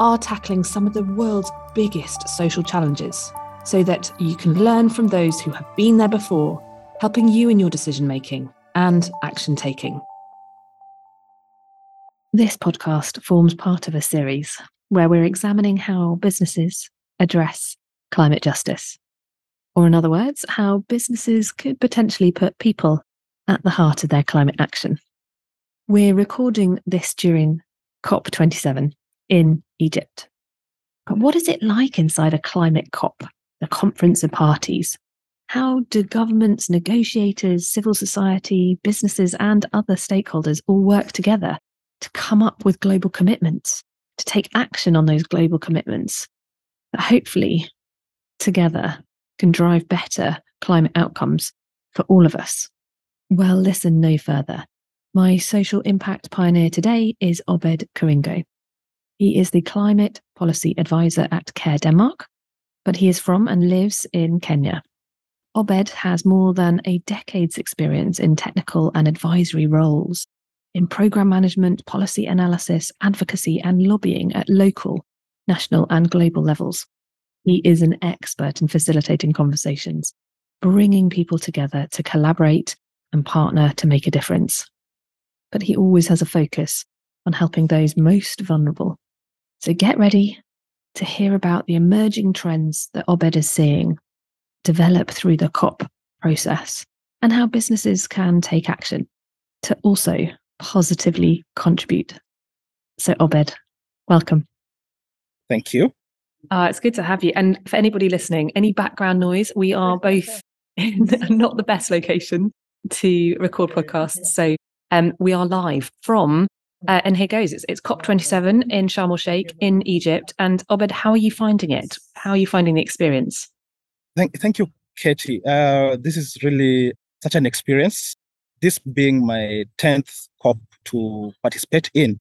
are tackling some of the world's biggest social challenges so that you can learn from those who have been there before, helping you in your decision making and action taking. This podcast forms part of a series where we're examining how businesses address climate justice. Or, in other words, how businesses could potentially put people at the heart of their climate action. We're recording this during COP27 in Egypt. But what is it like inside a climate COP, the conference of parties? How do governments, negotiators, civil society, businesses, and other stakeholders all work together to come up with global commitments, to take action on those global commitments that hopefully together can drive better climate outcomes for all of us? Well, listen no further. My social impact pioneer today is Obed Keringo. He is the climate policy advisor at Care Denmark, but he is from and lives in Kenya. Obed has more than a decade's experience in technical and advisory roles in program management, policy analysis, advocacy, and lobbying at local, national, and global levels. He is an expert in facilitating conversations, bringing people together to collaborate and partner to make a difference. But he always has a focus on helping those most vulnerable so get ready to hear about the emerging trends that Obed is seeing develop through the COP process and how businesses can take action to also positively contribute. So, Obed, welcome. Thank you. Uh, it's good to have you. And for anybody listening, any background noise, we are both in not the best location to record podcasts. So um, we are live from uh, and here goes. It's, it's COP27 in Sharm el Sheikh in Egypt. And Obed, how are you finding it? How are you finding the experience? Thank, thank you, Katie. Uh, this is really such an experience. This being my 10th COP to participate in.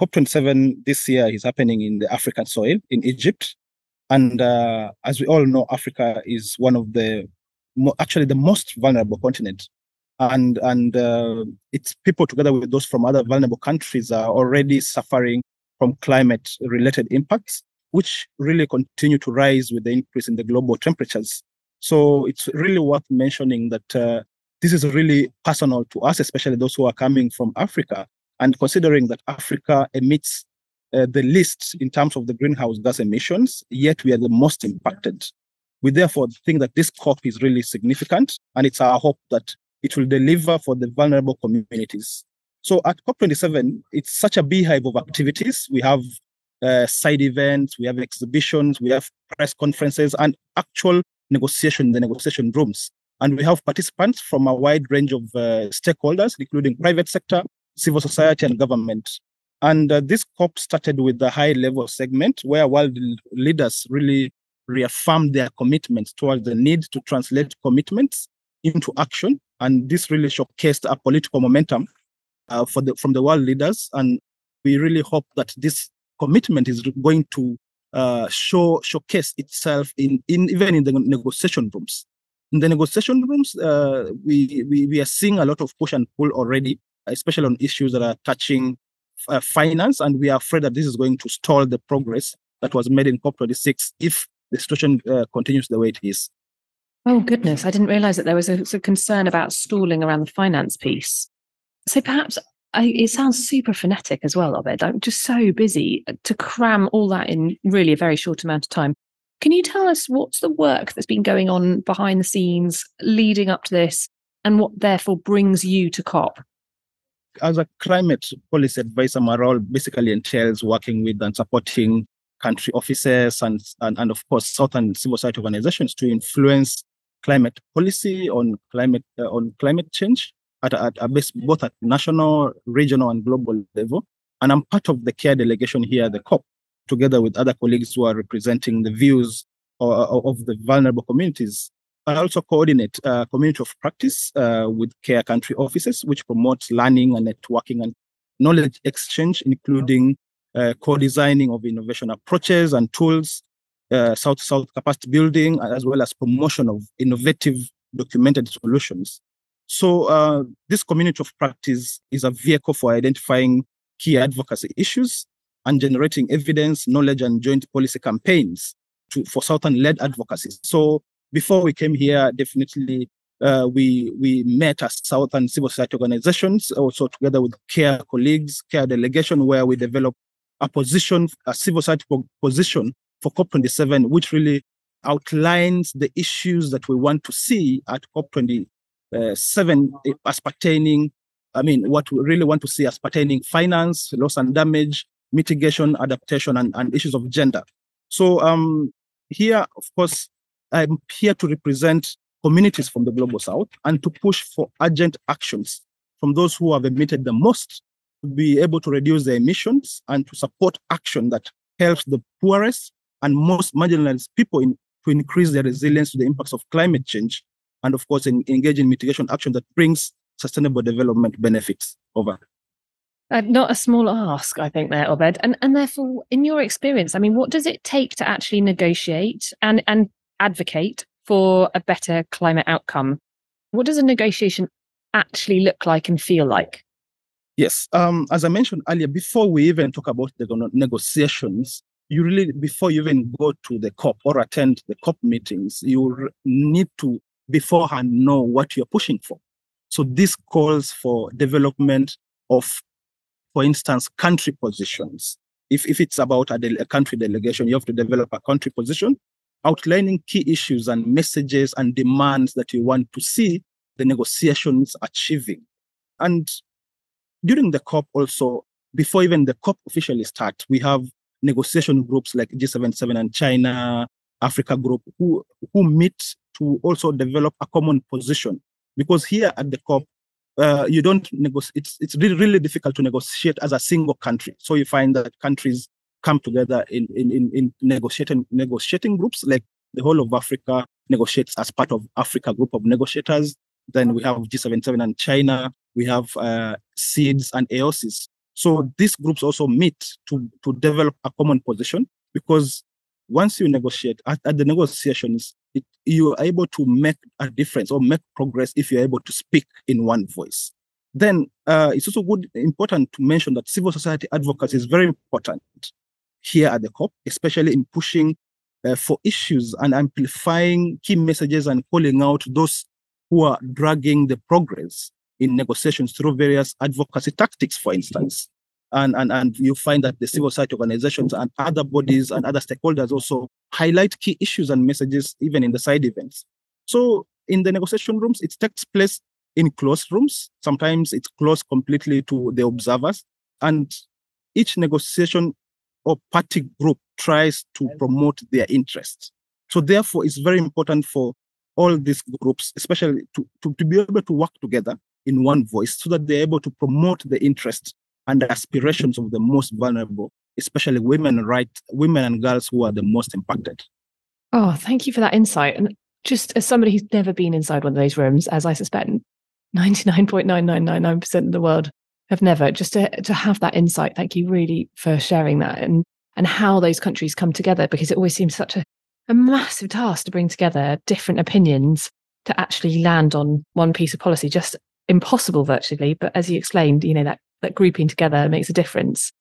COP27 this year is happening in the African soil in Egypt. And uh, as we all know, Africa is one of the, actually the most vulnerable continent and and uh, its people together with those from other vulnerable countries are already suffering from climate related impacts which really continue to rise with the increase in the global temperatures. So it's really worth mentioning that uh, this is really personal to us especially those who are coming from africa. And considering that africa emits uh, the least in terms of the greenhouse gas emissions yet we are the most impacted. We therefore think that this COP is really significant, and it's our hope that it will deliver for the vulnerable communities. So at COP27, it's such a beehive of activities. We have uh, side events, we have exhibitions, we have press conferences, and actual negotiation in the negotiation rooms. And we have participants from a wide range of uh, stakeholders, including private sector, civil society, and government. And uh, this COP started with the high level segment where world leaders really reaffirmed their commitments towards the need to translate commitments into action and this really showcased a political momentum uh, for the, from the world leaders. And we really hope that this commitment is going to uh, show showcase itself in, in even in the negotiation rooms. In the negotiation rooms, uh, we, we we are seeing a lot of push and pull already, especially on issues that are touching uh, finance, and we are afraid that this is going to stall the progress that was made in COP26 if the situation uh, continues the way it is. Oh, goodness. I didn't realize that there was a, a concern about stalling around the finance piece. So perhaps I, it sounds super frenetic as well, Obed. I'm just so busy uh, to cram all that in really a very short amount of time. Can you tell us what's the work that's been going on behind the scenes leading up to this and what therefore brings you to COP? As a climate policy advisor, my role basically entails working with and supporting country offices and, and, and of course, southern civil society organizations to influence climate policy on climate uh, on climate change at, at, at base, both at national, regional, and global level. And I'm part of the care delegation here at the COP together with other colleagues who are representing the views of the vulnerable communities. I also coordinate a community of practice uh, with care country offices, which promotes learning and networking and knowledge exchange, including uh, co-designing of innovation approaches and tools, uh, South-South capacity building, as well as promotion of innovative documented solutions. So uh, this community of practice is a vehicle for identifying key advocacy issues and generating evidence, knowledge, and joint policy campaigns to, for Southern-led advocacy. So before we came here, definitely uh, we we met as Southern civil society organizations, also together with CARE colleagues, CARE delegation, where we developed a position, a civil society position for COP27, which really outlines the issues that we want to see at COP27 as pertaining, I mean, what we really want to see as pertaining finance, loss and damage, mitigation, adaptation, and, and issues of gender. So um, here, of course, I'm here to represent communities from the global south and to push for urgent actions from those who have emitted the most to be able to reduce their emissions and to support action that helps the poorest and most marginalized people in, to increase their resilience to the impacts of climate change and of course in, engage in mitigation action that brings sustainable development benefits over uh, not a small ask, I think, there, Obed. And and therefore, in your experience, I mean, what does it take to actually negotiate and and advocate for a better climate outcome? What does a negotiation actually look like and feel like? Yes, um, as I mentioned earlier, before we even talk about the negotiations, you really, before you even go to the COP or attend the COP meetings, you need to beforehand know what you're pushing for. So this calls for development of for instance, country positions. If, if it's about a, de- a country delegation, you have to develop a country position, outlining key issues and messages and demands that you want to see the negotiations achieving. And during the COP also, before even the COP officially starts, we have negotiation groups like G77 and China, Africa group, who, who meet to also develop a common position. Because here at the COP, uh, you don't negotiate. It's it's really really difficult to negotiate as a single country. So you find that countries come together in in in, in negotiating negotiating groups. Like the whole of Africa negotiates as part of Africa group of negotiators. Then we have G77 and China. We have uh, SIDS and AOSIS. So these groups also meet to to develop a common position because once you negotiate at, at the negotiations, it, you are able to make a difference or make progress if you're able to speak in one voice. Then uh, it's also good, important to mention that civil society advocacy is very important here at the COP, especially in pushing uh, for issues and amplifying key messages and calling out those who are dragging the progress in negotiations through various advocacy tactics, for instance and, and, and you find that the civil society organizations and other bodies and other stakeholders also highlight key issues and messages even in the side events. So in the negotiation rooms, it takes place in closed rooms. Sometimes it's closed completely to the observers. And each negotiation or party group tries to promote their interests. So therefore, it's very important for all these groups, especially to, to, to be able to work together in one voice so that they're able to promote the interests and aspirations of the most vulnerable, especially women right women and girls who are the most impacted. Oh, thank you for that insight. And just as somebody who's never been inside one of those rooms, as I suspect 99.9999% of the world have never, just to, to have that insight, thank you really for sharing that and and how those countries come together because it always seems such a, a massive task to bring together different opinions to actually land on one piece of policy, just impossible virtually. But as you explained, you know, that that grouping together makes a difference.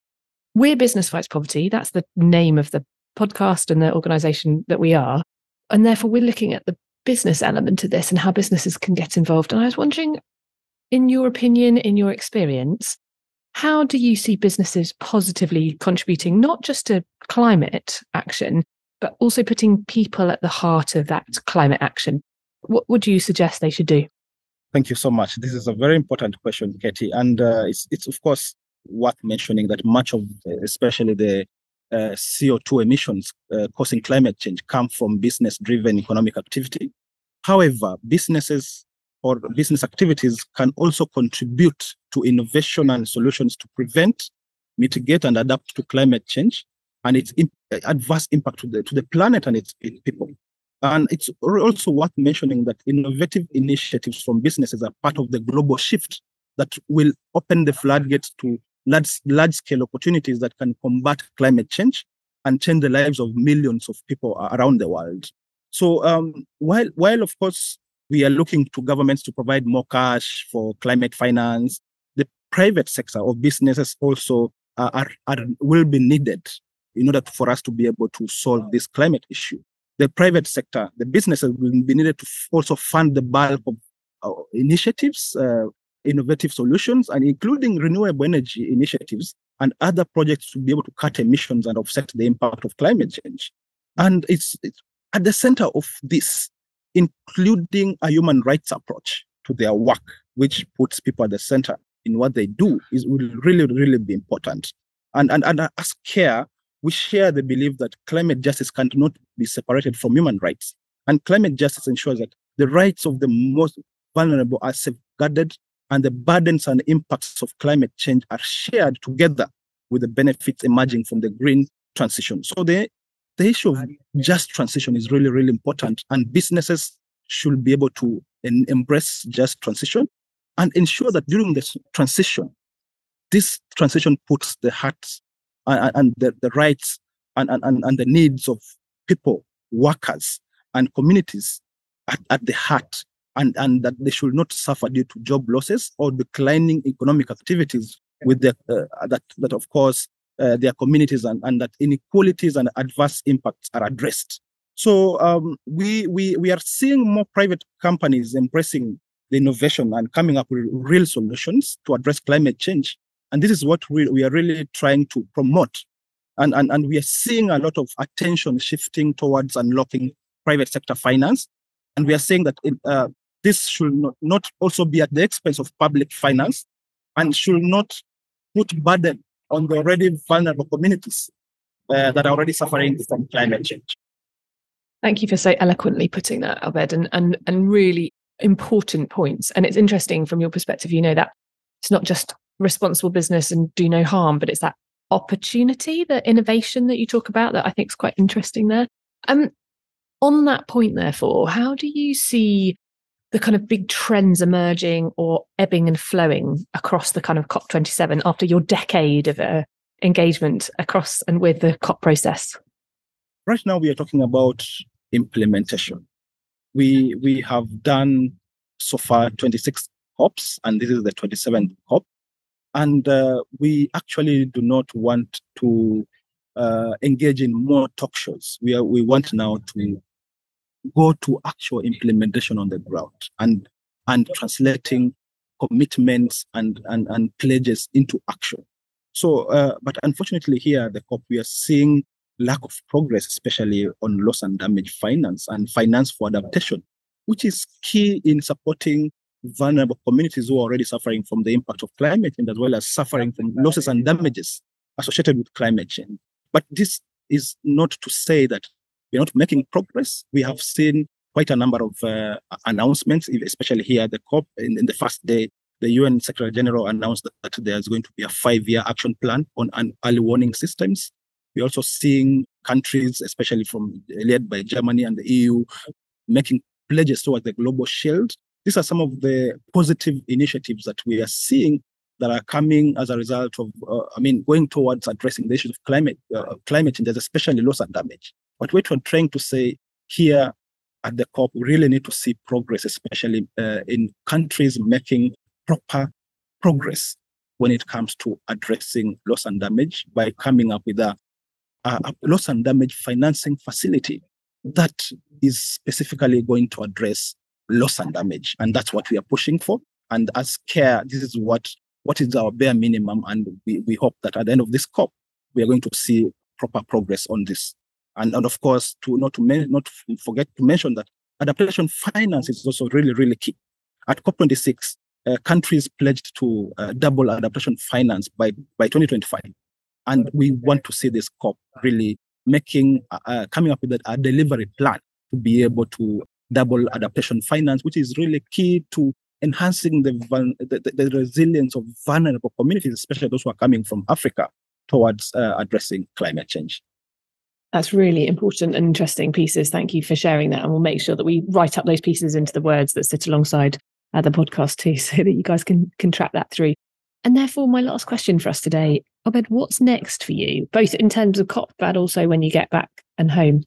We're Business Fights Poverty. That's the name of the podcast and the organization that we are. And therefore, we're looking at the business element of this and how businesses can get involved. And I was wondering, in your opinion, in your experience, how do you see businesses positively contributing not just to climate action, but also putting people at the heart of that climate action? What would you suggest they should do? Thank you so much. This is a very important question, Katie, and uh, it's it's of course worth mentioning that much of, especially the uh, CO2 emissions uh, causing climate change, come from business-driven economic activity. However, businesses or business activities can also contribute to innovation and solutions to prevent, mitigate, and adapt to climate change. and its adverse impact to the to the planet and its people. And it's also worth mentioning that innovative initiatives from businesses are part of the global shift that will open the floodgates to large, large scale opportunities that can combat climate change and change the lives of millions of people around the world. So um, while, while of course we are looking to governments to provide more cash for climate finance, the private sector of businesses also are, are, will be needed in order for us to be able to solve this climate issue the private sector, the businesses will be needed to also fund the bulk of uh, initiatives, uh, innovative solutions, and including renewable energy initiatives and other projects to be able to cut emissions and offset the impact of climate change. And it's, it's at the center of this, including a human rights approach to their work, which puts people at the center in what they do, is will really, really be important. And, and, and as care, we share the belief that climate justice cannot be separated from human rights. And climate justice ensures that the rights of the most vulnerable are safeguarded and the burdens and impacts of climate change are shared together with the benefits emerging from the green transition. So the, the issue of just transition is really, really important. And businesses should be able to en- embrace just transition and ensure that during this transition, this transition puts the hearts and, and the, the rights and, and, and the needs of people, workers, and communities at, at the heart, and, and that they should not suffer due to job losses or declining economic activities with the, uh, that, that, of course, uh, their communities and, and that inequalities and adverse impacts are addressed. So um, we, we, we are seeing more private companies embracing the innovation and coming up with real solutions to address climate change and this is what we, we are really trying to promote. And, and, and we are seeing a lot of attention shifting towards unlocking private sector finance. And we are saying that it, uh, this should not, not also be at the expense of public finance and should not put burden on the already vulnerable communities uh, that are already suffering from climate change. Thank you for so eloquently putting that, Obed, and, and, and really important points. And it's interesting from your perspective, you know, that it's not just responsible business and do no harm, but it's that opportunity, the innovation that you talk about that I think is quite interesting there. Um, on that point, therefore, how do you see the kind of big trends emerging or ebbing and flowing across the kind of COP27 after your decade of uh, engagement across and with the COP process? Right now, we are talking about implementation. We we have done so far 26 COPs, and this is the 27th COP. And uh, we actually do not want to uh, engage in more talk shows. We, are, we want now to go to actual implementation on the ground and, and translating commitments and, and, and pledges into action. So, uh, but unfortunately, here at the COP, we are seeing lack of progress, especially on loss and damage finance and finance for adaptation, which is key in supporting vulnerable communities who are already suffering from the impact of climate change, as well as suffering from losses and damages associated with climate change. But this is not to say that we're not making progress. We have seen quite a number of uh, announcements, especially here at the COP. In, in, the first day, the UN Secretary General announced that there's going to be a five-year action plan on early warning systems. We're also seeing countries, especially from led by Germany and the EU, making pledges towards the global shield these are some of the positive initiatives that we are seeing that are coming as a result of, uh, I mean, going towards addressing the issues of climate, uh, climate change, especially loss and damage. But what we're trying to say here at the COP, we really need to see progress, especially uh, in countries making proper progress when it comes to addressing loss and damage by coming up with a, a loss and damage financing facility that is specifically going to address loss and damage. And that's what we are pushing for. And as care, this is what what is our bare minimum. And we, we hope that at the end of this COP, we are going to see proper progress on this. And, and of course, to not to men, not forget to mention that adaptation finance is also really, really key. At COP26, uh, countries pledged to uh, double adaptation finance by, by 2025. And we want to see this COP really making, uh, uh coming up with a, a delivery plan to be able to double adaptation finance, which is really key to enhancing the, the, the resilience of vulnerable communities, especially those who are coming from Africa, towards uh, addressing climate change. That's really important and interesting pieces. Thank you for sharing that. And we'll make sure that we write up those pieces into the words that sit alongside uh, the podcast too, so that you guys can, can track that through. And therefore, my last question for us today, Obed, what's next for you, both in terms of COP, but also when you get back and home?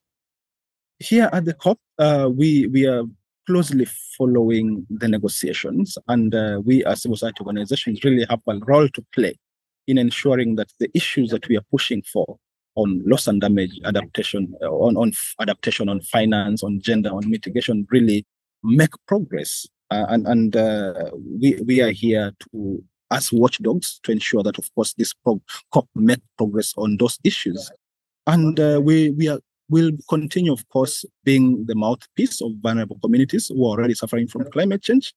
Here at the COP, uh, we, we are closely following the negotiations, and uh, we as civil society organizations really have a role to play in ensuring that the issues that we are pushing for on loss and damage adaptation, uh, on, on adaptation, on finance, on gender, on mitigation, really make progress. Uh, and and uh, we we are here to as watchdogs to ensure that, of course, this pro- COP make progress on those issues. And uh, we we are will continue, of course, being the mouthpiece of vulnerable communities who are already suffering from climate change.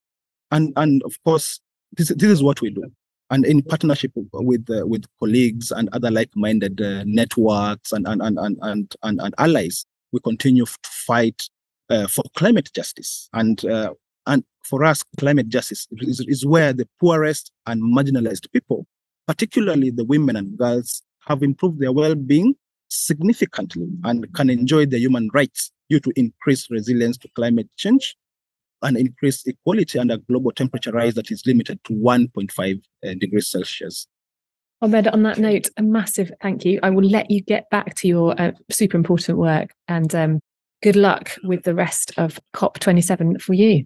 And and of course, this this is what we do and in partnership with uh, with colleagues and other like-minded uh, networks and and, and and and and and allies, we continue to fight uh, for climate justice. And uh, and for us, climate justice is, is where the poorest and marginalized people, particularly the women and girls, have improved their well-being significantly and can enjoy their human rights due to increased resilience to climate change and increased equality under global temperature rise that is limited to 1.5 uh, degrees Celsius. Ahmed, on that note, a massive thank you. I will let you get back to your uh, super important work and um, good luck with the rest of COP27 for you.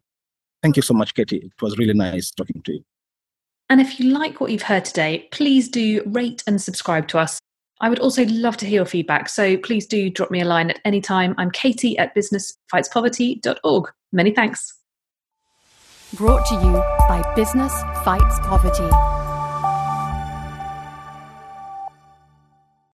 Thank you so much, Katie. It was really nice talking to you. And if you like what you've heard today, please do rate and subscribe to us. I would also love to hear your feedback, so please do drop me a line at any time. I'm Katie at businessfightspoverty.org. Many thanks. Brought to you by Business Fights Poverty.